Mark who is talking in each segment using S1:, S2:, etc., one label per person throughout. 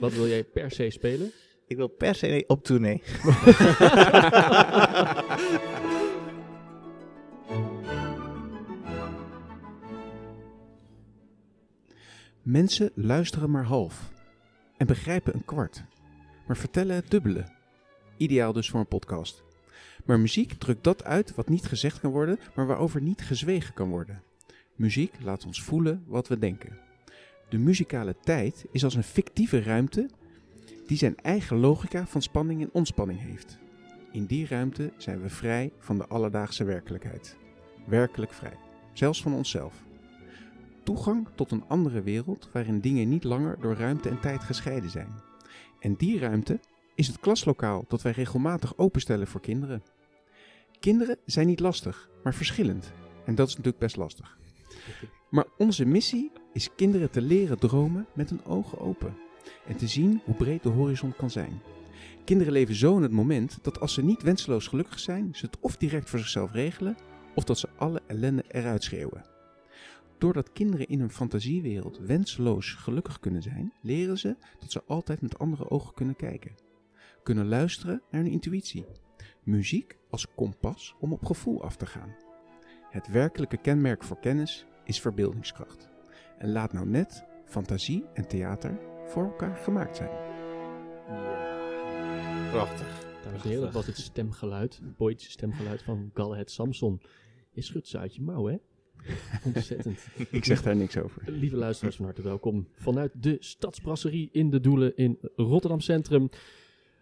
S1: Wat wil jij per se spelen?
S2: Ik wil per se op tournee.
S3: Mensen luisteren maar half en begrijpen een kwart, maar vertellen het dubbele. Ideaal dus voor een podcast. Maar muziek drukt dat uit wat niet gezegd kan worden, maar waarover niet gezwegen kan worden. Muziek laat ons voelen wat we denken. De muzikale tijd is als een fictieve ruimte die zijn eigen logica van spanning en ontspanning heeft. In die ruimte zijn we vrij van de alledaagse werkelijkheid. Werkelijk vrij, zelfs van onszelf. Toegang tot een andere wereld waarin dingen niet langer door ruimte en tijd gescheiden zijn. En die ruimte is het klaslokaal dat wij regelmatig openstellen voor kinderen. Kinderen zijn niet lastig, maar verschillend. En dat is natuurlijk best lastig. Maar onze missie is kinderen te leren dromen met hun ogen open. En te zien hoe breed de horizon kan zijn. Kinderen leven zo in het moment dat als ze niet wenseloos gelukkig zijn, ze het of direct voor zichzelf regelen, of dat ze alle ellende eruit schreeuwen. Doordat kinderen in hun fantasiewereld wenseloos gelukkig kunnen zijn, leren ze dat ze altijd met andere ogen kunnen kijken. Kunnen luisteren naar hun intuïtie. Muziek als kompas om op gevoel af te gaan. Het werkelijke kenmerk voor kennis is verbeeldingskracht. En laat nou net fantasie en theater voor elkaar gemaakt zijn.
S2: Prachtig.
S1: Dames en heren, dat was het stemgeluid, het poëtische stemgeluid van Galahad Samson. Je schudt ze uit je mouw, hè? Ontzettend.
S3: Ik zeg daar niks over.
S1: Lieve luisteraars, van harte welkom vanuit de Stadsbrasserie in de Doelen in Rotterdam Centrum.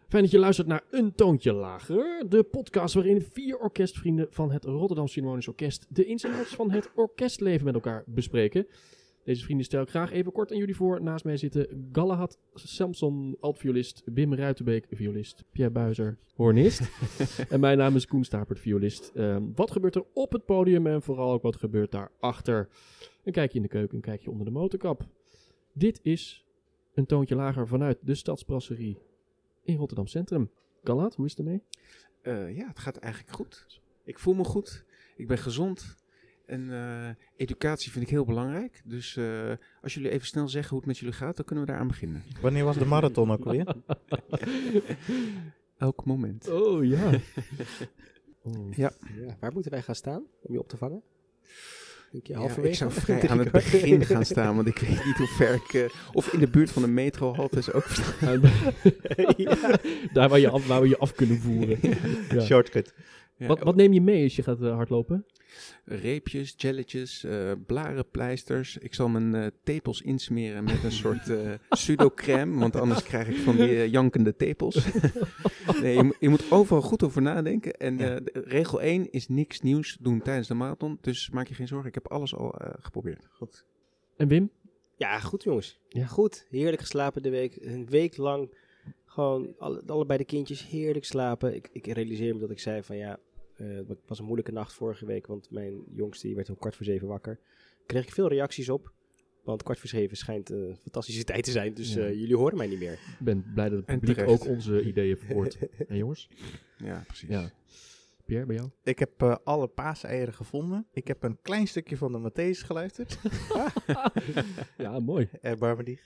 S1: Fijn dat je luistert naar Een Toontje Lager, de podcast waarin vier orkestvrienden van het Rotterdam Philharmonisch Orkest de ins en outs van het orkestleven met elkaar bespreken. Deze vrienden stel ik graag even kort aan jullie voor. Naast mij zitten Galahad Samson, altviolist, Wim Ruitenbeek, violist, Pierre Buizer, hornist. en mijn naam is Koen Stapert, violist. Ehm, wat gebeurt er op het podium en vooral ook wat gebeurt daarachter? Een kijkje in de keuken, een kijkje onder de motorkap. Dit is een toontje lager vanuit de Stadsbrasserie in Rotterdam Centrum. Galahad, hoe is het ermee?
S3: Eh, ja, het gaat eigenlijk goed. Ik voel me goed. Ik ben gezond. En eh, educatie vind ik heel belangrijk. Dus eh, als jullie even snel zeggen hoe het met jullie gaat, dan kunnen we daaraan beginnen.
S2: Wanneer was de marathon ook alweer?
S3: Elk moment.
S1: Oh ja. Oh.
S3: Ja.
S4: Ja, waar moeten wij gaan staan om je op te vangen? Denk je
S3: Ja,
S4: halverwege?
S3: ik zou vrij aan het begin gaan staan, want ik weet niet hoe ver ik... eh, of in de buurt van de metrohalte is ook...
S4: ja.
S1: Daar waar, je af, waar we je af kunnen voeren. Ja.
S2: Shortcut.
S3: Ja,
S1: Wat, wat neem je mee als je gaat eh, hardlopen?
S3: Reepjes, jelletjes, eh blarenpleisters. Ik zal mijn eh, tepels insmeren met een soort eh pseudo-crème, want anders krijg ik van die jankende tepels. nee, je, moet- je moet overal goed over nadenken. En eh, de- regel 1 is niks nieuws doen tijdens de marathon. Dus maak je geen zorgen, ik heb alles al eh, geprobeerd. Goed.
S1: En Wim?
S4: Ja, goed jongens.
S1: Ja.
S4: Goed, heerlijk geslapen de week. Een week lang gewoon alle, allebei de kindjes heerlijk slapen. Ik, ik realiseer me dat ik zei van ja, het was een moeilijke nacht vorige week, want mijn jongste die werd om kwart voor zeven wakker. Kreeg ik veel reacties op, want kwart voor zeven schijnt eh, een fantastische tijd te zijn, dus
S1: Ja.
S4: eh, jullie horen mij niet meer.
S1: Ik ben blij dat het
S3: En
S1: publiek
S3: terecht.
S1: ook onze ideeën verhoort. Hé jongens?
S3: Ja, precies.
S1: Ja. Pierre, bij jou?
S2: Ik heb eh, alle paaseieren gevonden. Ik heb een klein stukje van de Matthäus geluisterd.
S1: Ja, mooi.
S2: Erbarme die.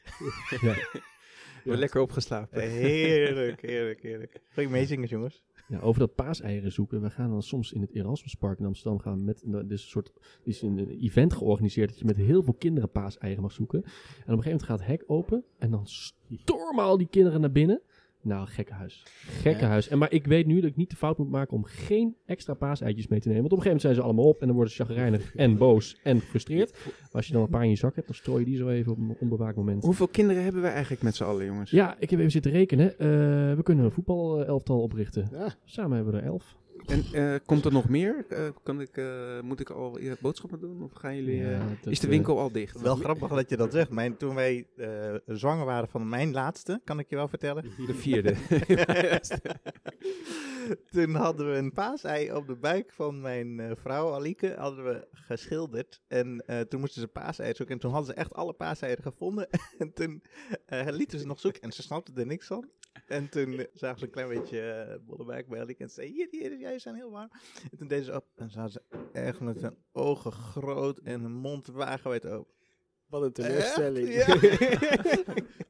S1: Ja.
S3: Weer lekker opgeslapen.
S2: Heerlijk, heerlijk, heerlijk. Goeie meezingers, jongens.
S1: Over dat paaseieren zoeken. We gaan dan soms in het Erasmuspark in Amsterdam gaan met nou, dus een soort er is een event georganiseerd dat je met heel veel kinderen paaseieren mag zoeken. En op een gegeven moment gaat het hek open en dan stormen al die kinderen naar binnen. Nou, gekke huis. Gekke
S4: Ja.
S1: huis. En maar ik weet nu dat ik niet de fout moet maken om geen extra paaseitjes mee te nemen. Want op een gegeven moment zijn ze allemaal op en dan worden ze chagrijnig en boos en gefrustreerd. Maar als je dan een paar in je zak hebt, dan strooi je die zo even op een onbewaakt moment.
S3: Hoeveel kinderen hebben wij eigenlijk met z'n allen, jongens?
S1: Ja, ik heb even zitten rekenen. Eh, we kunnen een voetbalelftal oprichten.
S4: Ja,
S1: Samen hebben we er elf.
S3: En eh, komt er nog meer? Eh, kan ik, eh, moet ik al boodschappen doen? Of gaan jullie... eh,
S1: Ja,
S3: is de winkel al dicht?
S2: Wel grappig dat je dat zegt. Mijn, toen wij eh, zwanger waren van mijn laatste, kan ik je wel vertellen.
S3: De vierde.
S2: toen hadden we een paasei op de buik van mijn eh, vrouw Alieke hadden we geschilderd. En eh, toen moesten ze paasei zoeken. En toen hadden ze echt alle paaseieren gevonden. en toen eh, lieten ze nog zoeken. En ze snapten er niks van. En toen zagen ze een klein beetje buik bij. En ze zei, hier, hier, jij zijn heel warm. En toen deden ze op. En zaten ze echt met hun ogen groot en hun mond wagenwijd open.
S4: wat een teleurstelling.
S2: Ja.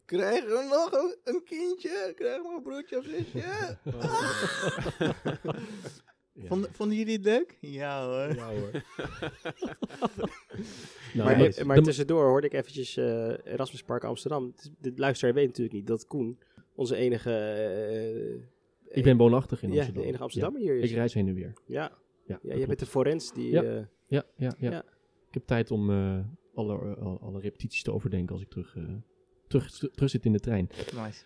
S2: Krijgen we nog een, een kindje? Krijgen we nog een broertje of zusje?
S1: Ja.
S2: Vonden, vonden jullie het leuk? Ja hoor.
S1: Ja hoor.
S4: maar
S1: Nou,
S4: maar, maar tussendoor hoorde ik eventjes eh Erasmus Park Amsterdam. De luisteraar weet natuurlijk niet dat Koen onze enige... eh,
S1: ik ben woonachtig in
S4: ja,
S1: Amsterdam.
S4: de enige Amsterdammer hier
S1: Ja,
S4: is.
S1: ik reis heen en weer.
S4: Ja,
S1: Ja,
S4: ja jij
S1: klopt.
S4: bent de forens die...
S1: Ja.
S4: eh,
S1: Ja, ja, ja,
S4: Ja.
S1: Ik heb tijd om eh, alle, alle, alle repetities te overdenken als ik terug, eh, terug, terug zit in de trein.
S2: Nice.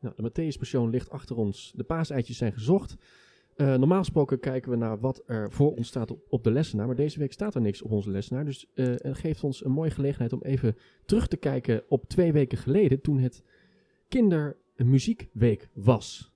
S1: Nou, de Matthäus-persoon ligt achter ons. De paaseitjes zijn gezocht. Eh, normaal gesproken kijken we naar wat er voor ons staat op, op de lessenaar. Maar deze week staat er niks op onze lessenaar. Dus eh, het geeft ons een mooie gelegenheid om even terug te kijken op twee weken geleden. Toen het Kindermuziekweek was.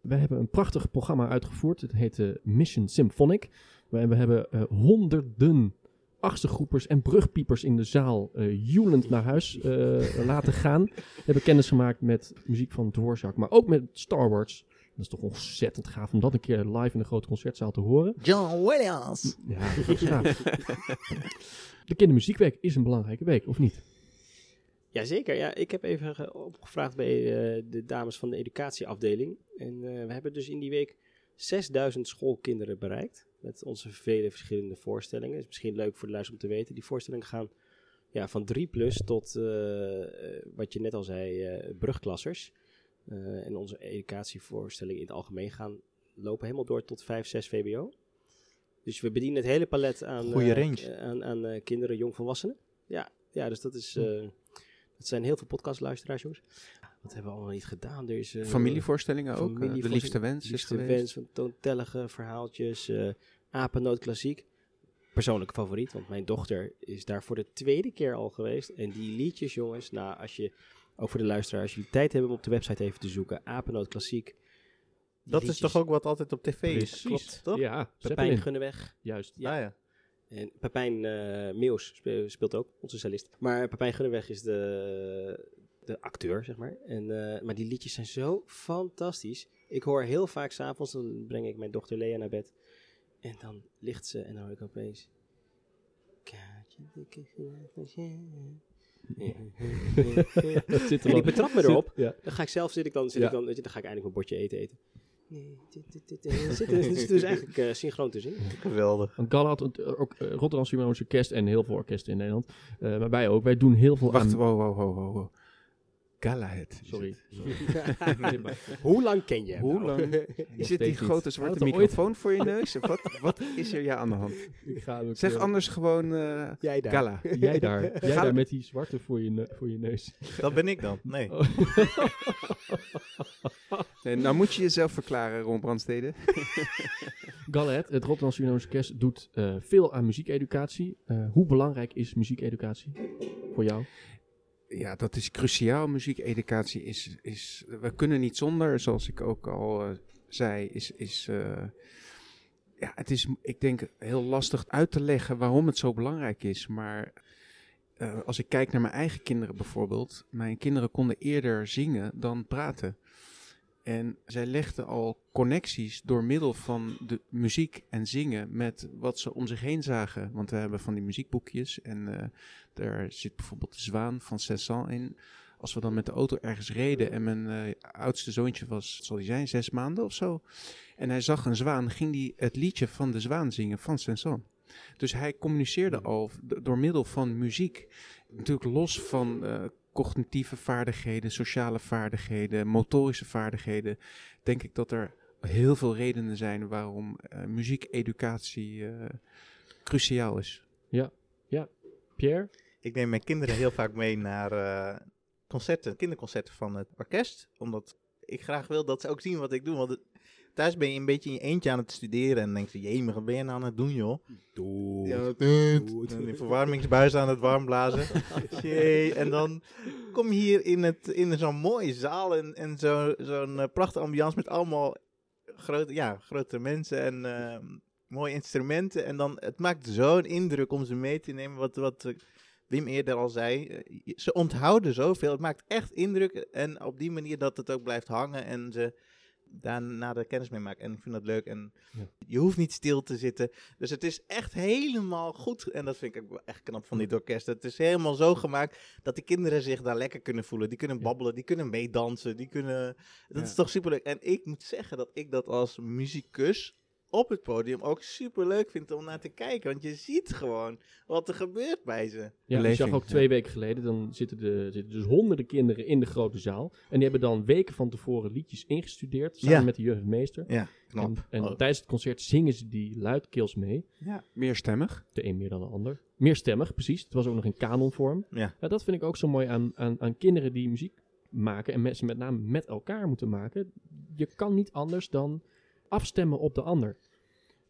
S1: We hebben een prachtig programma uitgevoerd. Het heette Mission Symphonic. En we hebben eh, honderden achtste groepers en brugpiepers in de zaal eh joelend naar huis eh, laten gaan. We hebben kennis gemaakt met muziek van Dvorak, maar ook met Star Wars. Dat is toch ontzettend gaaf om dat een keer live in een grote concertzaal te horen.
S2: John Williams.
S1: Ja, dat is gaaf. De Kindermuziekweek is een belangrijke week, of niet?
S4: Jazeker, ja. Ik heb even ge- opgevraagd bij eh, de dames van de educatieafdeling. En eh, we hebben dus in die week 6000 schoolkinderen bereikt. Met onze vele verschillende voorstellingen. is misschien leuk voor de luisteraar om te weten. Die voorstellingen gaan ja, van 3 plus tot, eh, wat je net al zei, brugklassers. En onze educatievoorstellingen in het algemeen gaan lopen helemaal door tot 5, 6 VBO. Dus we bedienen het hele palet aan,
S2: Goeie range.
S4: aan, aan kinderen, jongvolwassenen. Ja, ja, dus dat is... eh, dat zijn heel veel podcastluisteraars, jongens. Wat hebben we allemaal niet gedaan? Er is, eh,
S3: Familievoorstellingen ook. eh, de liefste wens is
S4: liefste wens, van toontellige verhaaltjes, eh apennoot klassiek. Persoonlijke favoriet, want mijn dochter is daar voor de tweede keer al geweest. En die liedjes, jongens, nou, als je, ook voor de luisteraar, als jullie tijd hebben om op de website even te zoeken, apennoot klassiek. Die
S2: Dat is toch ook wat altijd op tv is?
S1: Precies.
S2: Klopt, toch?
S1: Ja,
S4: Pepijn. Gunneweg.
S1: Juist.
S4: Ja.
S2: Ah, ja.
S4: En Pepijn eh Meeuws spe- speelt ook, onze cellist. Maar Pepijn Gunneweg is de, de acteur, zeg maar. En, eh, maar die liedjes zijn zo fantastisch. Ik hoor heel vaak s'avonds, dan breng ik mijn dochter Lea naar bed. En dan ligt ze en dan hoor ik opeens... Graafje.
S1: Dat zit er
S4: En ik betrap me erop.
S1: Ja.
S4: Dan ga ik zelf zit ik dan, zit
S1: Ja.
S4: ik dan, weet je, dan ga ik eindelijk mijn bordje eten eten. Nee, dit. Dan zit er dus eigenlijk eh, synchroon te zingen.
S2: Geweldig.
S1: Want Gal had het, eh, ook uh, Rotterdam Philharmonische Orkest en heel veel orkesten in Nederland. Eh, maar wij ook. Wij doen heel veel
S3: Wacht,
S1: aan...
S3: wow, wow, wow, wow, wow. Galahead. is
S1: Sorry.
S3: het.
S4: Hoe lang ken je hem
S3: Hoe
S4: nou?
S3: lang? Is het die grote zwarte microfoon voor je neus? Of wat, wat is er ja aan de hand?
S1: Ik ga ook,
S3: Zeg
S1: eh,
S3: anders gewoon eh,
S4: Jij daar.
S3: Gala.
S1: Jij daar. Jij daar met die zwarte voor je, voor je neus.
S2: Dat ben ik dan. Nee.
S1: Oh.
S3: Nee, nou moet je jezelf verklaren, Ron Brandstede.
S1: Gallet, het Rotterdam Philharmonische Orkest, doet eh, veel aan muziekeducatie. Eh, hoe belangrijk is muziekeducatie voor jou?
S3: Ja, dat is cruciaal. Muziekeducatie is, is... We kunnen niet zonder, zoals ik ook al eh, zei, is... is eh, ja, het is, ik denk, heel lastig uit te leggen waarom het zo belangrijk is. Maar eh, als ik kijk naar mijn eigen kinderen bijvoorbeeld. Mijn kinderen konden eerder zingen dan praten. En zij legden al connecties door middel van de muziek en zingen met wat ze om zich heen zagen. Want we hebben van die muziekboekjes en eh, daar zit bijvoorbeeld de Zwaan van Cézanne in. Als we dan met de auto ergens reden en mijn eh, oudste zoontje was, zal hij zijn, zes maanden of zo. En hij zag een zwaan, ging hij het liedje van de zwaan zingen van Cézanne. Dus hij communiceerde al d- door middel van muziek. Natuurlijk los van eh, cognitieve vaardigheden, sociale vaardigheden, motorische vaardigheden. Denk ik dat er heel veel redenen zijn waarom eh, muziekeducatie eh, cruciaal is.
S1: Pierre?
S2: Ik neem mijn kinderen heel vaak mee naar eh, concerten, kinderconcerten van het orkest. Omdat ik graag wil dat ze ook zien wat ik doe. Want het- thuis ben je een beetje in je eentje aan het studeren. En denk je, jee, maar wat ben je nou aan het doen, joh?
S4: Doe.
S2: Ja, doet? En verwarmingsbuis aan het warm blazen. Jee, en dan kom je hier in, het, in zo'n mooie zaal en, en zo- zo'n eh, prachtige ambiance met allemaal grote, ja, grote mensen en eh, mooie instrumenten. En dan, het maakt zo'n indruk om ze mee te nemen, wat, wat eh, Wim eerder al zei. Eh, Ze onthouden zoveel, het maakt echt indruk. En op die manier dat het ook blijft hangen en ze daar nader kennis mee maak. En ik vind dat leuk. En
S1: Ja.
S2: je hoeft niet stil te zitten. Dus het is echt helemaal goed. En dat vind ik echt knap van dit orkest. Het is helemaal zo gemaakt dat die kinderen zich daar lekker kunnen voelen. Die kunnen babbelen, die kunnen meedansen. Die kunnen... Dat
S3: Ja.
S2: is toch superleuk. En ik moet zeggen dat ik dat als muzikus op het podium ook super leuk vind om naar te kijken. Want je ziet gewoon wat er gebeurt bij ze.
S1: Ja, ik zag ook twee weken geleden, dan zitten, de, zitten dus honderden kinderen in de grote zaal. En die hebben dan weken van tevoren liedjes ingestudeerd, samen
S2: Ja.
S1: met de jeugdmeester.
S2: Ja,
S1: En, en
S2: Oh.
S1: tijdens het concert zingen ze die luidkeels mee.
S2: Ja.
S3: Meerstemmig.
S1: De een meer dan de ander. Meerstemmig, precies. Het was ook nog in kanonvorm.
S2: Ja.
S1: Ja, dat vind ik ook zo mooi aan, aan, aan kinderen die muziek maken. En mensen met name met elkaar moeten maken. Je kan niet anders dan afstemmen op de ander.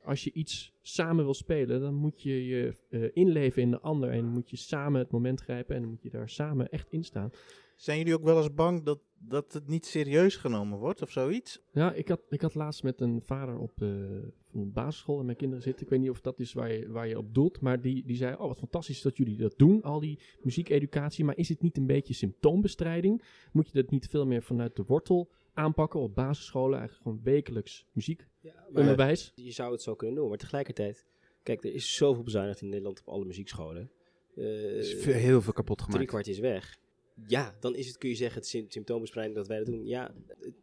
S1: Als je iets samen wil spelen, dan moet je je eh, inleven in de ander. En moet je samen het moment grijpen. En dan moet je daar samen echt in staan.
S2: Zijn jullie ook wel eens bang dat, dat het niet serieus genomen wordt of zoiets?
S1: Ja, ik had, ik had laatst met een vader op de, van de basisschool en mijn kinderen zitten. Ik weet niet of dat is waar je, waar je op doelt. Maar die, die zei, oh wat fantastisch dat jullie dat doen, al die muziekeducatie. Maar is het niet een beetje symptoombestrijding? Moet je dat niet veel meer vanuit de wortel aanpakken op basisscholen? Eigenlijk gewoon wekelijks muziekonderwijs.
S4: Ja, maar je zou het zo kunnen doen, maar tegelijkertijd... Kijk, er is zoveel bezuinigd in Nederland op alle muziekscholen. Eh,
S3: Er is veel- heel veel kapot gemaakt.
S4: drie kwart is weg. Ja, dan is het, kun je zeggen, het sym- symptoombespreiding dat wij dat doen. Ja,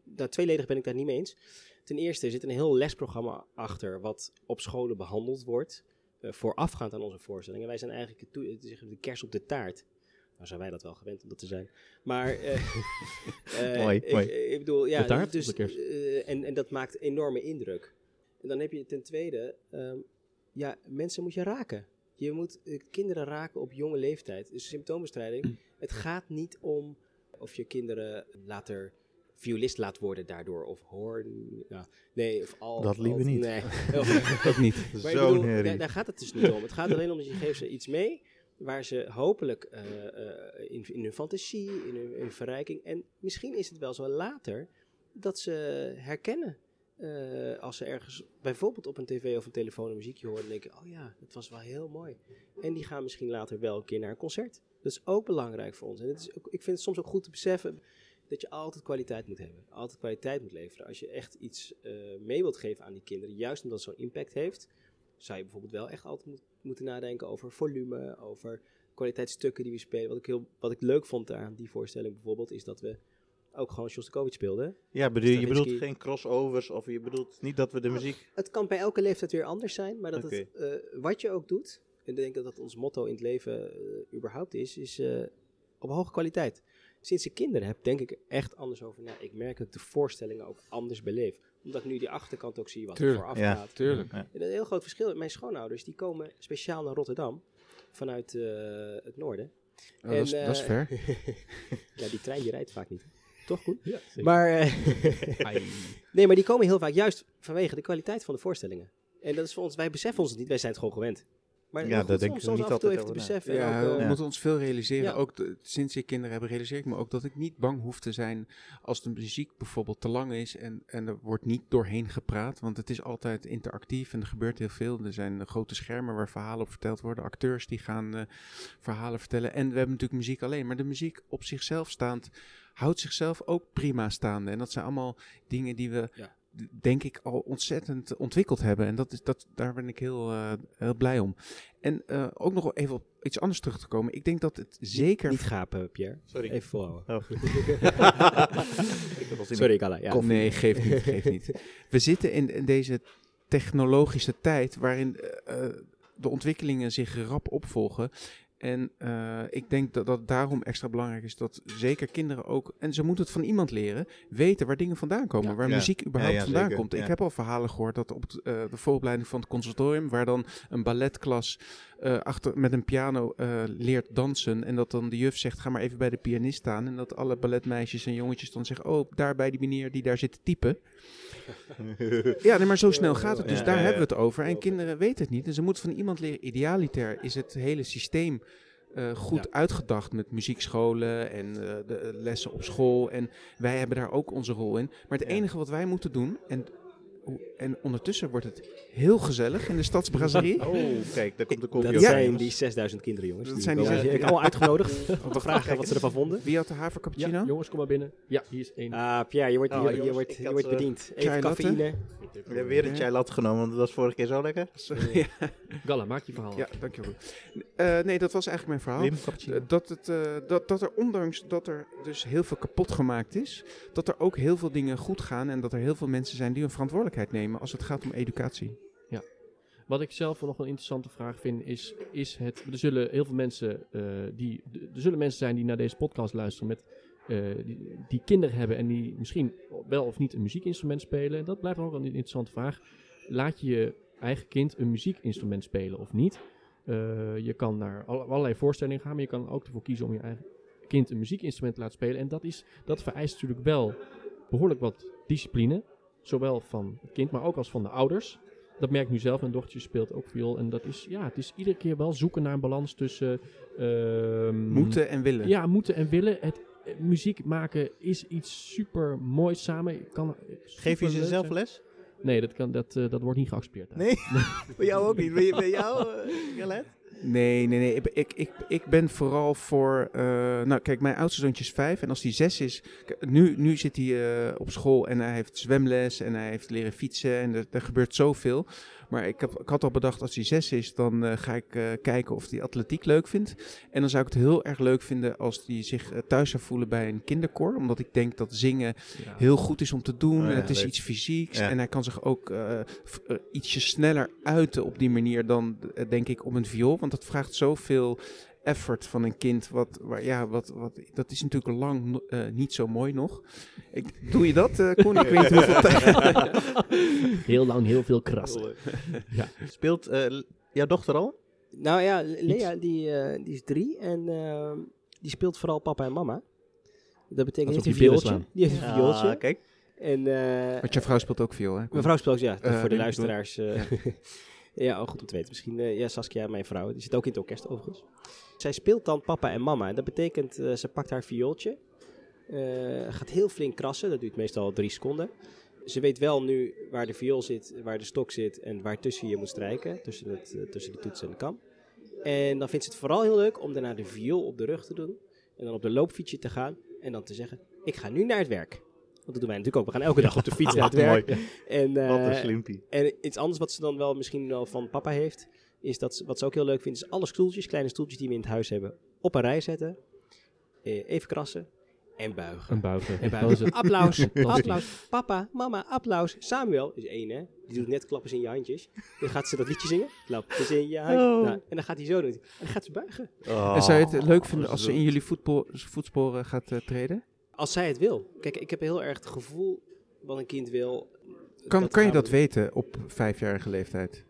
S4: nou, tweeledig ben ik daar niet mee eens. Ten eerste er zit een heel lesprogramma achter wat op scholen behandeld wordt. eh, voorafgaand aan onze voorstellingen. Wij zijn eigenlijk het toe- het is de kers op de taart. Nou zijn wij dat wel gewend om dat te zijn. Maar eh, eh,
S2: Mooi,
S4: ik,
S2: mooi.
S4: ik bedoel, ja, dus, eh, en, en dat maakt enorme indruk. En dan heb je ten tweede, ehm, ja, mensen moet je raken. Je moet kinderen raken op jonge leeftijd. Dus symptoombestrijding. Het gaat niet om of je kinderen later violist laat worden daardoor. Of hoorn. Ja, nee, of al.
S2: Dat liever niet.
S4: Nee. Of-
S3: Dat niet.
S2: Zo'n
S4: bedoel, daar, daar gaat het dus niet om. Het gaat alleen om dat je geeft ze iets mee waar ze hopelijk eh, eh, in, in hun fantasie, in hun, in hun verrijking. En misschien is het wel zo later dat ze herkennen. eh, als ze ergens bijvoorbeeld op een tv of een telefoon een muziekje horen en denken, oh ja, dat was wel heel mooi. En die gaan misschien later wel een keer naar een concert. Dat is ook belangrijk voor ons. En het is ook, ik vind het soms ook goed te beseffen dat je altijd kwaliteit moet hebben. Altijd kwaliteit moet leveren. Als je echt iets mee wilt geven aan die kinderen, juist omdat het zo'n impact heeft, zou je bijvoorbeeld wel echt altijd moet- moeten nadenken over volume, over kwaliteitsstukken die we spelen. Wat ik, heel, wat ik leuk vond aan die voorstelling bijvoorbeeld, is dat we ook gewoon Shostakovich speelden.
S2: Ja, bedoel, je bedoelt geen crossovers of je bedoelt niet dat we de muziek...
S4: Het kan bij elke leeftijd weer anders zijn, maar dat het, eh, wat je ook doet, en ik denk dat dat ons motto in het leven eh, überhaupt is, is eh, op hoge kwaliteit. Sinds ik kinderen heb, denk ik echt anders over na. Ik merk dat ik de voorstellingen ook anders beleef. Omdat ik nu die achterkant ook zie wat
S3: Tuurlijk,
S4: er vooraf
S2: ja.
S4: gaat.
S3: Tuurlijk.
S4: En een heel groot verschil. Mijn schoonouders die komen speciaal naar Rotterdam vanuit eh, het noorden.
S3: Oh, dat, is, dat is
S4: eh,
S3: ver.
S4: ja, die trein die rijdt vaak niet. Toch goed?
S1: Ja, zeker.
S4: Maar, eh, nee, maar die komen heel vaak juist vanwege de kwaliteit van de voorstellingen. En dat is voor ons, wij beseffen ons het niet, wij zijn het gewoon gewend. Maar
S2: Ja,
S4: goed
S2: denk
S4: soms,
S2: ik
S4: soms
S2: niet
S4: af en toe
S2: altijd
S4: even te beseffen. en
S3: Ja,
S4: ook,
S3: we
S2: Ja.
S3: moeten ons veel realiseren.
S4: Ja.
S3: Ook de- sinds ik kinderen heb, realiseer ik me ook dat ik niet bang hoef te zijn als de muziek bijvoorbeeld te lang is en, en er wordt niet doorheen gepraat. Want het is altijd interactief en er gebeurt heel veel. Er zijn grote schermen waar verhalen op verteld worden. Acteurs die gaan eh, verhalen vertellen. En we hebben natuurlijk muziek alleen. Maar de muziek op zichzelf staand houdt zichzelf ook prima staande. En dat zijn allemaal dingen die we
S4: Ja.
S3: Denk ik al ontzettend ontwikkeld hebben. En dat is, dat, daar ben ik heel, eh, heel blij om. En eh, ook nog even op iets anders terug te komen. Ik denk dat het zeker...
S4: Niet gapen, Pierre.
S2: Sorry.
S4: Even volhouden.
S2: Oh. ik
S4: Sorry, Kalla. Ja.
S3: Nee, geeft niet, geeft niet. We zitten in, in deze technologische tijd waarin eh, de ontwikkelingen zich rap opvolgen. En eh, ik denk dat dat daarom extra belangrijk is dat zeker kinderen ook, en ze moeten het van iemand leren, weten waar dingen vandaan komen,
S4: Ja.
S3: waar
S2: Ja.
S3: muziek überhaupt
S2: Ja,
S3: vandaan
S2: zeker,
S3: komt. Ik heb al verhalen gehoord dat op het, eh, de vooropleiding van het conservatorium, waar dan een balletklas eh, achter, met een piano leert dansen en dat dan de juf zegt, ga maar even bij de pianist staan en dat alle balletmeisjes en jongetjes dan zeggen, oh, daar bij die meneer die daar zit te typen. Ja, nee, maar zo snel gaat het. Dus
S2: Ja,
S3: daar
S2: ja, ja.
S3: hebben we het over. En kinderen weten het niet. En ze moeten van iemand leren. Idealiter is het hele systeem eh, goed
S4: Ja.
S3: uitgedacht met muziekscholen en eh, de eh, lessen op school. En wij hebben daar ook onze rol in. Maar het
S2: Ja.
S3: enige wat wij moeten doen, en en ondertussen wordt het heel gezellig in de Stadsbrasserie.
S2: Oh, kijk, daar komt de koffie
S4: Dat
S3: Ja.
S4: zijn die 6000 kinderen, jongens.
S3: Dat
S4: Die
S3: zijn die zes-
S4: Ik heb allemaal uitgenodigd om te vragen wat ze ervan vonden.
S3: Wie had de havercappuccino?
S1: Ja, jongens, kom maar binnen. Ja, hier is één.
S4: Ah, Pierre, je wordt,
S2: Oh,
S4: je, je
S2: jongens,
S4: wordt,
S2: ik
S4: je wordt
S2: eh,
S4: bediend. Even
S3: latte.
S4: cafeïne.
S2: We hebben weer een chai latte genomen, want dat was vorige keer zo lekker.
S3: Sorry. Ja,
S1: Galla, maak je verhaal.
S3: ja dankjewel. Eh, nee, dat was eigenlijk mijn verhaal.
S2: Wim, cappuccino.
S3: Eh, dat, het, eh, dat, dat er ondanks dat er dus heel veel kapot gemaakt is, dat er ook heel veel dingen goed gaan en dat er heel veel mensen zijn die hun verantwoordelijkheid nemen als het gaat om educatie.
S1: Wat ik zelf nog een interessante vraag vind is, is het, er zullen heel veel mensen, eh, die, er zullen mensen zijn die naar deze podcast luisteren met, eh, die, kinderen hebben en die misschien wel of niet een muziekinstrument spelen. Dat blijft ook een interessante vraag. Laat je je eigen kind een muziekinstrument spelen of niet? Eh, je kan naar alle- allerlei voorstellingen gaan, maar je kan ook ervoor kiezen om je eigen kind een muziekinstrument te laten spelen. En dat, is, dat vereist natuurlijk wel behoorlijk wat discipline, zowel van het kind, maar ook als van de ouders. Dat merk ik nu zelf. Mijn dochtertje speelt ook viool. En dat is, ja, het is iedere keer wel zoeken naar een balans tussen... ehm,
S3: Moeten en willen.
S1: Ja, moeten en willen. Het, eh, muziek maken is iets super moois samen. Kan,
S2: Geef je ze zelf les?
S1: Nee, dat, kan, dat, eh, dat wordt niet geaccepteerd.
S2: Nee? Bij jou ook niet? Bij, bij jou, uh, Galet?
S3: Nee, nee, nee. Ik, ik, ik, ik ben vooral voor. eh, nou, kijk, mijn oudste zoontje is vijf. En als hij zes is. Nu, nu zit hij eh, op school en hij heeft zwemles en hij heeft leren fietsen. En er, er gebeurt zoveel. Maar ik, heb, ik had al bedacht, als hij zes is, dan eh, ga ik kijken of hij atletiek leuk vindt. En dan zou ik het heel erg leuk vinden als hij zich thuis zou voelen bij een kinderkoor. Omdat ik denk dat zingen
S1: Ja.
S3: heel goed is om te doen.
S2: Oh ja,
S3: het is iets fysieks.
S2: Ja.
S3: En hij kan zich ook ietsje sneller uiten op die manier dan, denk ik, op een viool. Want dat vraagt zoveel effort van een kind. Wat, waar, ja, wat, wat, dat is natuurlijk lang eh, niet zo mooi nog. Ik, doe je dat, eh Koen? Ik weet niet hoeveel tijd.
S1: Heel lang, heel veel krassen.
S2: Speelt eh, jouw dochter al?
S4: Nou ja, Le- Lea die, eh, die is drie en ehm, die speelt vooral papa en mama. Dat betekent
S1: op
S4: een viooltje. Die heeft een viooltje.
S2: Ah, kijk.
S4: En, eh,
S3: Want jouw vrouw speelt ook viool, hè?
S4: Mijn vrouw speelt, ja,
S3: Eh,
S4: voor de luisteraars. eh, ja, oh, goed om te weten. Misschien, eh, ja, Saskia, mijn vrouw, die zit ook in het orkest overigens. Zij speelt dan papa en mama. Dat betekent, eh, ze pakt haar viooltje, eh, gaat heel flink krassen, dat duurt meestal drie seconden. Ze weet wel nu waar de viool zit, waar de stok zit en waar tussen je moet strijken, tussen, het, tussen de toets en de kam. En dan vindt ze het vooral heel leuk om daarna de viool op de rug te doen en dan op de loopfietsje te gaan en dan te zeggen, ik ga nu naar het werk. Want dat doen wij natuurlijk ook. We gaan elke dag op de fiets naar het werk.
S2: Mooi.
S4: En, eh,
S2: Wat een slimpie.
S4: en iets anders wat ze dan wel misschien wel van papa heeft, is dat ze, wat ze ook heel leuk vindt, is alle stoeltjes, kleine stoeltjes die we in het huis hebben, op een rij zetten. Eh, even krassen en buigen.
S1: Een buigen.
S4: En buigen. Applaus, applaus. Papa, mama, applaus. Samuel is één, hè? Die doet net klappen in je handjes. Dan gaat ze dat liedje zingen. Klappen in je handjes.
S2: Oh.
S4: Nou, en dan gaat hij zo doen. En dan gaat ze buigen.
S3: En zou je het leuk vinden
S2: Oh,
S3: als ze in jullie voetsporen gaat eh, treden?
S4: Als zij het wil. Kijk, ik heb heel erg het gevoel wat een kind wil.
S3: Kan, kan je dat
S4: we-
S3: weten op vijfjarige leeftijd?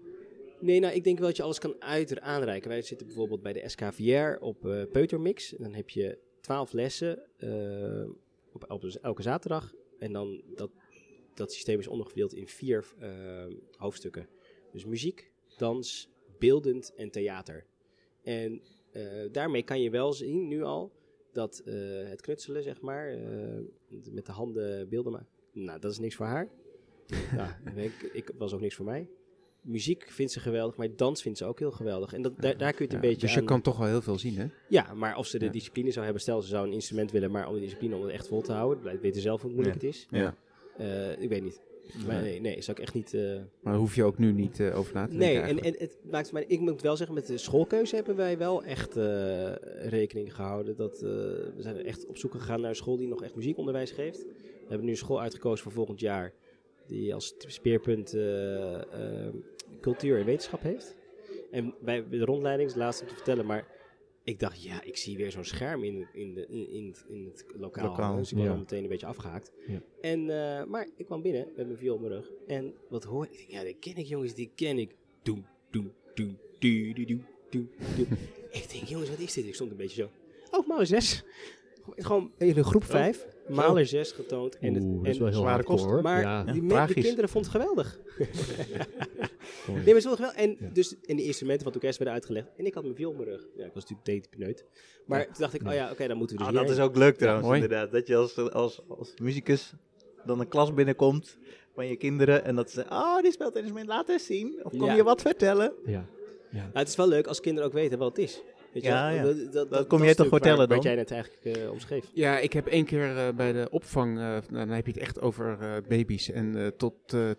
S4: Nee, nou, ik denk wel dat je alles kan uit aanreiken. Wij zitten bijvoorbeeld bij de SKVR op eh Peutermix. En dan heb je twaalf lessen eh, op, op elke zaterdag. En dan dat, dat systeem is onderverdeeld in vier eh, hoofdstukken. Dus muziek, dans, beeldend en theater. En daarmee kan je wel zien nu al dat eh, het knutselen, zeg maar, eh, met de handen beelden maken. Nou, dat is niks voor haar. nou, ik, ik was ook niks voor mij muziek vindt ze geweldig, maar dans vindt ze ook heel geweldig. En dat, daar, daar kun je het
S3: Ja,
S4: een beetje
S3: dus je
S4: aan-
S3: kan toch wel heel veel zien, hè?
S4: Ja, maar of ze de
S3: Ja.
S4: discipline zou hebben, stel ze zou een instrument willen, maar om de discipline om het echt vol te houden, wij weten zelf hoe moeilijk
S2: Ja.
S4: het is.
S3: Ja.
S4: Eh, ik weet niet. Maar nee, nee, zou ik echt niet... eh,
S3: Maar hoef je ook nu niet eh, over na te denken
S4: Nee, en, het maakt maar ik moet wel zeggen, met de schoolkeuze hebben wij wel echt eh, rekening gehouden. Dat, we zijn echt op zoek gegaan naar een school die nog echt muziekonderwijs geeft. We hebben nu een school uitgekozen voor volgend jaar, die als speerpunt cultuur en wetenschap heeft. En bij de rondleiding, is het laatste om te vertellen, maar ik dacht, ja, ik zie weer zo'n scherm in, in, de, in, in, het- in het lokaal.
S2: Lokaal,
S4: dus ik was
S1: ja.
S4: al meteen een beetje afgehaakt.
S1: Ja.
S4: En, eh, maar ik kwam binnen met mijn viool op mijn rug. En wat hoor ik? Ik denk, ja, die ken ik jongens, die ken ik. Doem, doem, doem, ik denk, jongens, wat is dit? Ik stond een beetje zo. Oh, maler 6. Gewoon in de groep 5. Maler 6 getoond. En het,
S1: Oeh, dat is
S4: en-
S1: wel heel
S2: zware
S1: hardcore,
S2: kost.
S1: hoor.
S4: maar
S1: ja.
S4: die, me- die
S2: tragisch.
S4: kinderen vonden het geweldig. Nee, maar het is wel geweldig. En,
S1: Ja.
S4: dus, en de instrumenten van het orkest werden uitgelegd. En ik had mijn viool op mijn rug. Ja, ik was natuurlijk deetpeneut. Maar toen dacht ik, oh ja, oké, dan moeten we dus
S2: Ah, dat is ook leuk trouwens, inderdaad. Dat je als, als, als muzikus dan een klas binnenkomt van je kinderen. En dat ze, oh, die speeltennisman, laat eens zien. Of kom
S4: Ja.
S2: je wat vertellen?
S1: Ja. ja.
S4: Nou, het is wel leuk als kinderen ook weten wat het is. Weet je
S2: Ja, ja.
S4: Dat,
S2: kom jij toch vertellen
S4: waar,
S2: dan?
S4: Wat jij net eigenlijk eh, omschreef.
S3: Ja, ik heb één keer eh, bij de opvang, eh, nou, dan heb je het echt over eh, baby's en eh, tot eh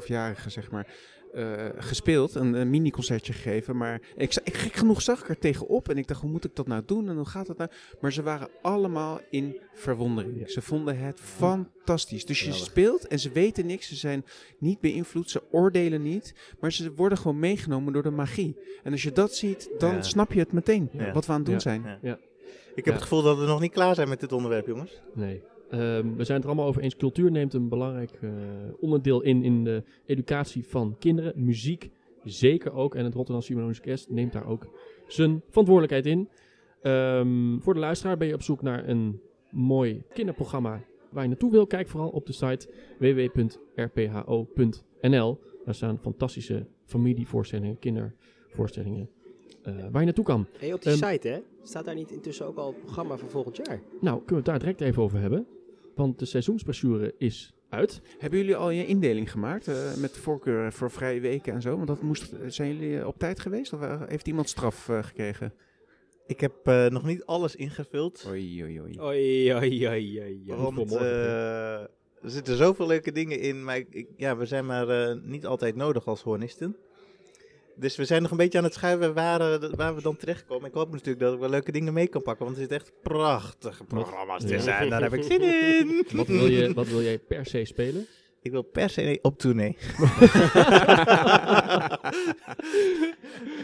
S3: 2,5-jarigen, zeg maar, eh, gespeeld. Een, een mini-concertje gegeven. Maar ik, ik, gek genoeg zag ik er tegenop en ik dacht, hoe moet ik dat nou doen en hoe gaat dat nou? Maar ze waren allemaal in verwondering.
S1: Ja.
S3: Ze vonden het fantastisch. Dus je
S4: Geweldig.
S3: speelt en ze weten niks, ze zijn niet beïnvloed, ze oordelen niet. Maar ze worden gewoon meegenomen door de magie. En als je dat ziet, dan
S2: Ja.
S3: snap je het meteen,
S2: Ja.
S3: wat we aan het doen
S1: Ja.
S3: zijn.
S2: Ja.
S1: Ja.
S2: Ik heb
S1: Ja.
S2: het gevoel dat we nog niet klaar zijn met dit onderwerp, jongens.
S1: Nee. Ehm, we zijn het er allemaal over eens. Cultuur neemt een belangrijk eh, onderdeel in in de educatie van kinderen. Muziek zeker ook. En het Rotterdam Philharmonisch Orkest neemt daar ook zijn verantwoordelijkheid in. Ehm, voor de luisteraar ben je op zoek naar een mooi kinderprogramma waar je naartoe wil. Kijk vooral op de site www.rpho.nl. Daar staan fantastische familievoorstellingen, kindervoorstellingen eh, waar je naartoe kan.
S4: Hey, op die
S1: Ehm,
S4: site, hè? Staat daar niet intussen ook al het programma voor volgend jaar?
S1: Nou, kunnen we het daar direct even over hebben. Want de seizoensbrochure is uit.
S3: Hebben jullie al je indeling gemaakt eh, met voorkeur voor vrije weken en zo? Want dat moest, zijn jullie eh, op tijd geweest of eh, heeft iemand straf eh, gekregen?
S2: Ik heb eh, nog niet alles ingevuld.
S3: Oei, oei, oei.
S4: Oei, oei, oei, oei.
S2: Want eh, er zitten zoveel leuke dingen in, maar ik, ik- ja, we zijn maar eh, niet altijd nodig als hornisten. Dus we zijn nog een beetje aan het schuiven waar, eh, waar we dan terechtkomen. Ik hoop natuurlijk dat ik wel leuke dingen mee kan pakken, want er zitten echt prachtige programma's
S1: Ja.
S2: tussen. En daar heb ik zin in.
S1: Wat wil, je, wat wil jij per se spelen?
S2: Ik wil per se op tournee.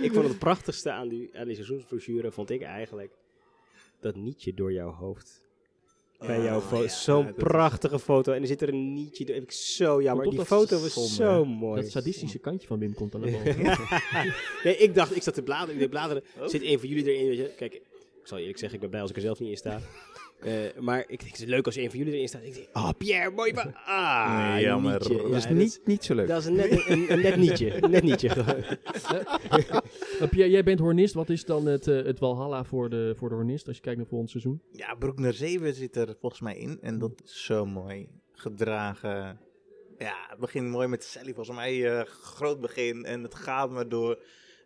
S4: ik vond het prachtigste aan die, aan die seizoensbrochure, vond ik eigenlijk, dat nietje door jouw hoofd. Bij
S2: Oh,
S4: jouw foto.
S2: ja,
S4: Zo'n
S2: is-
S4: prachtige foto. En er zit er een nietje door. Heb ik zo jammer. Die foto was
S2: zonde,
S4: zo
S2: hè?
S4: mooi.
S1: Dat sadistische kantje van Wim komt dan naar boven.
S4: nee, ik dacht, ik zat te bladeren. Ik deed bladeren.
S2: Oh.
S4: Zit een van jullie erin? Weet je? Kijk, ik zal eerlijk zeggen, ik ben blij als ik er zelf niet in sta. Eh, maar ik denk, het is leuk als een van jullie erin staat. Ik denk, oh Pierre, mooi. Ah,
S2: Nee, jammer. Dat
S3: is niet, niet zo leuk.
S4: Dat is een net, een, een net nietje. Een net nietje.
S1: Jij bent hornist. Wat is dan het, eh, het walhalla voor de, voor de hornist als je kijkt naar volgend seizoen?
S2: Ja, Broek naar Zeven zit er volgens mij in. En dat is zo mooi. Gedragen. Ja, het begint mooi met Sally. Volgens mij eh, groot begin. En het gaat maar door.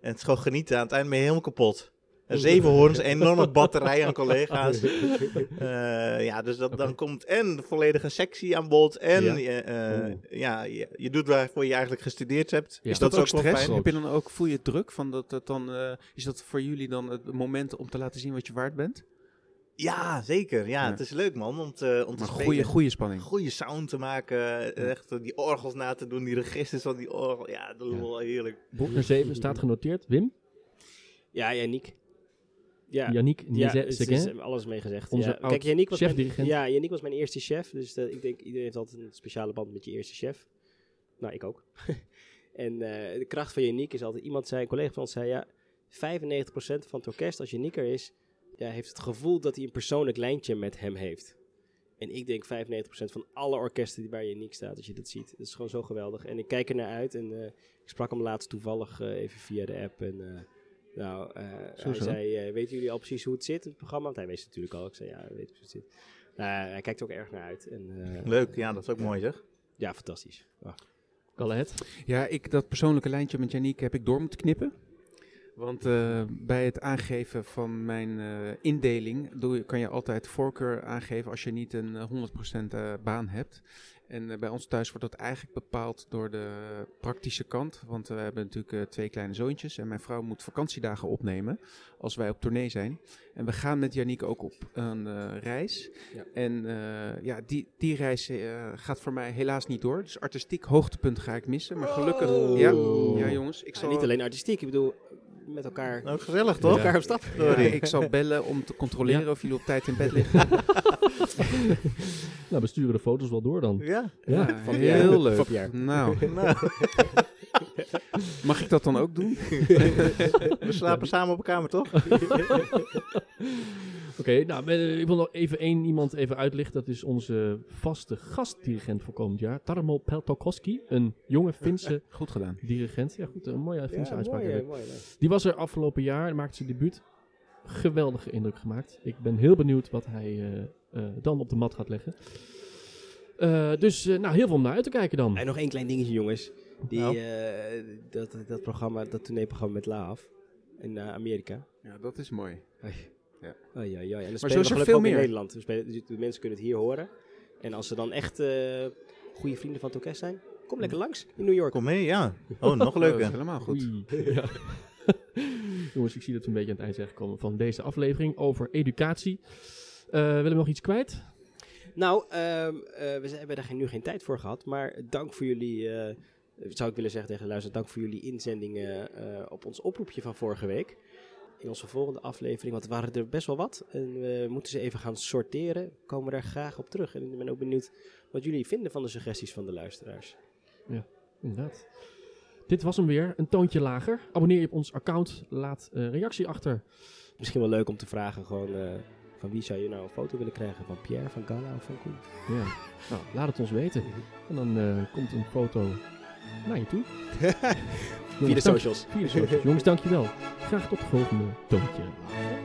S2: En het is gewoon genieten. Aan het eind ben helemaal kapot. En zeven hoorns, een enorme batterij aan collega's. Eh, ja, dus dat, dan komt en de volledige sectie aan bod. En
S1: Ja.
S2: je, eh,
S1: Oeh.
S2: ja, je, je doet waarvoor je eigenlijk gestudeerd hebt.
S1: Ja.
S3: Is dat, ook
S2: wel
S3: stress?
S2: fijn.
S3: Heb je dan ook, voel je druk van dat het dan, eh, is dat voor jullie dan het moment om te laten zien wat je waard bent?
S2: Ja, zeker. Ja,
S3: Ja.
S2: het is leuk man om te, om te
S3: Maar
S2: spelen.
S3: goede, goede spanning.
S2: goede sound te maken. Echt eh, die orgels na te doen, die registers van die orgel. Ja, dat is
S1: Ja.
S2: wel heerlijk.
S1: Broekner 7 staat genoteerd. Wim?
S4: Ja, Yannick. Ja,
S1: Yannick
S4: ja
S1: Seguin?
S4: alles mee gezegd.
S1: Onze
S4: ja. Kijk, Yannick was, mijn, ja, Yannick was mijn eerste chef. Dus ik denk, iedereen heeft altijd een speciale band met je eerste chef. Nou, ik ook. en eh, de kracht van Yannick is altijd... Iemand zei, een collega van ons zei... Ja, 95% van het orkest, als Yannick er is... Ja, heeft het gevoel dat hij een persoonlijk lijntje met hem heeft. En ik denk 95% van alle orkesten die waar Yannick staat, als je dat ziet. Dat is gewoon zo geweldig. En ik kijk er naar uit. En eh, ik sprak hem laatst toevallig eh, even via de app. En nou, eh,
S3: Zo,
S4: hij
S3: zo.
S4: zei, eh, weten jullie al precies hoe het zit, het programma? Want hij wist het natuurlijk al. Ik zei, ja, we weten precies hoe het zit. Nou, hij kijkt er ook erg naar uit. En, eh,
S2: Leuk, ja, dat is ook mooi zeg.
S4: Ja, fantastisch.
S1: Galahad?
S3: Ja, ik, dat persoonlijke lijntje met Janiek heb ik door moeten knippen. Want eh, bij het aangeven van mijn eh, indeling doe je, kan je altijd voorkeur aangeven als je niet een eh, 100% eh, baan hebt. En eh, bij ons thuis wordt dat eigenlijk bepaald door de praktische kant. Want we hebben natuurlijk eh, twee kleine zoontjes en mijn vrouw moet vakantiedagen opnemen als wij op tournee zijn. En we gaan met Janiek ook op een eh, reis.
S4: Ja.
S3: En ja, die, die reis gaat voor mij helaas niet door. Dus artistiek hoogtepunt ga ik missen. Maar gelukkig,
S1: Oh.
S3: ja, ja jongens, ik
S4: Ja,
S3: zal,
S4: niet alleen artistiek, ik bedoel, met elkaar,
S2: Nou, gezellig
S4: met
S2: toch?
S4: elkaar op stap.
S3: ja, ik zal bellen om te controleren
S1: Ja.
S3: of jullie op tijd in bed liggen.
S1: Nou, we sturen de foto's wel door dan.
S2: Ja.
S1: Ja.
S4: van
S3: heel leuk.
S4: Van.
S3: Nou,
S2: Nou,
S3: mag ik dat dan ook doen?
S2: we slapen samen op een kamer toch?
S1: Oké, nou, ik wil nog even één iemand even uitlichten. Dat is onze vaste gastdirigent voor komend jaar. Tarmo Peltokoski, een jonge Finse
S3: Goed gedaan.
S1: dirigent. Ja, goed, een mooie Finse uitspraak.
S4: mooi, mooi.
S1: Die was er afgelopen jaar, maakte zijn debuut. Geweldige indruk gemaakt. Ik ben heel benieuwd wat hij eh, eh, dan op de mat gaat leggen. Eh, dus eh, nou, heel veel om naar uit te kijken dan.
S4: En nog één klein dingetje, jongens. Die,
S2: Nou.
S4: eh, dat, dat programma, dat tourneeprogramma met Laaf in Amerika.
S3: Ja, dat is mooi. Ja.
S4: Ai, ai, ai. En dan
S3: zo
S4: spelen we
S3: er
S4: gelukkig
S3: veel
S4: ook in
S3: meer.
S4: Nederland. Spelen, dus de mensen kunnen het hier horen. En als ze dan echt eh, goede vrienden van het orkest zijn, kom lekker langs in New York.
S2: Kom mee, ja. Oh, nog
S3: Oh,
S2: leuker.
S3: helemaal goed.
S1: Ja. Jongens, ik zie dat we een beetje aan het eind zijn gekomen van deze aflevering over educatie. Eh willen we nog iets kwijt?
S4: Nou, ehm, eh, we hebben daar nu geen tijd voor gehad. Maar dank voor jullie, eh, zou ik willen zeggen tegen de luisteraar, dank voor jullie inzendingen op ons oproepje van vorige week. In onze volgende aflevering, want er waren er best wel wat. En we moeten ze even gaan sorteren. Komen we daar graag op terug. En ik ben ook benieuwd wat jullie vinden van de suggesties van de luisteraars.
S1: Inderdaad. Dit was hem weer, een toontje lager. Abonneer je op ons account, laat een reactie achter.
S4: Misschien wel leuk om te vragen gewoon... eh, van wie zou je nou een foto willen krijgen? Van Pierre, van Gala of van Koen?
S1: Ja. Nou, laat het ons weten. En dan eh, komt een foto naar je toe.
S4: Via de
S1: Jongens, dank-
S4: socials.
S1: Via de socials. Jongens, dankjewel. Graag tot de volgende toontje lager.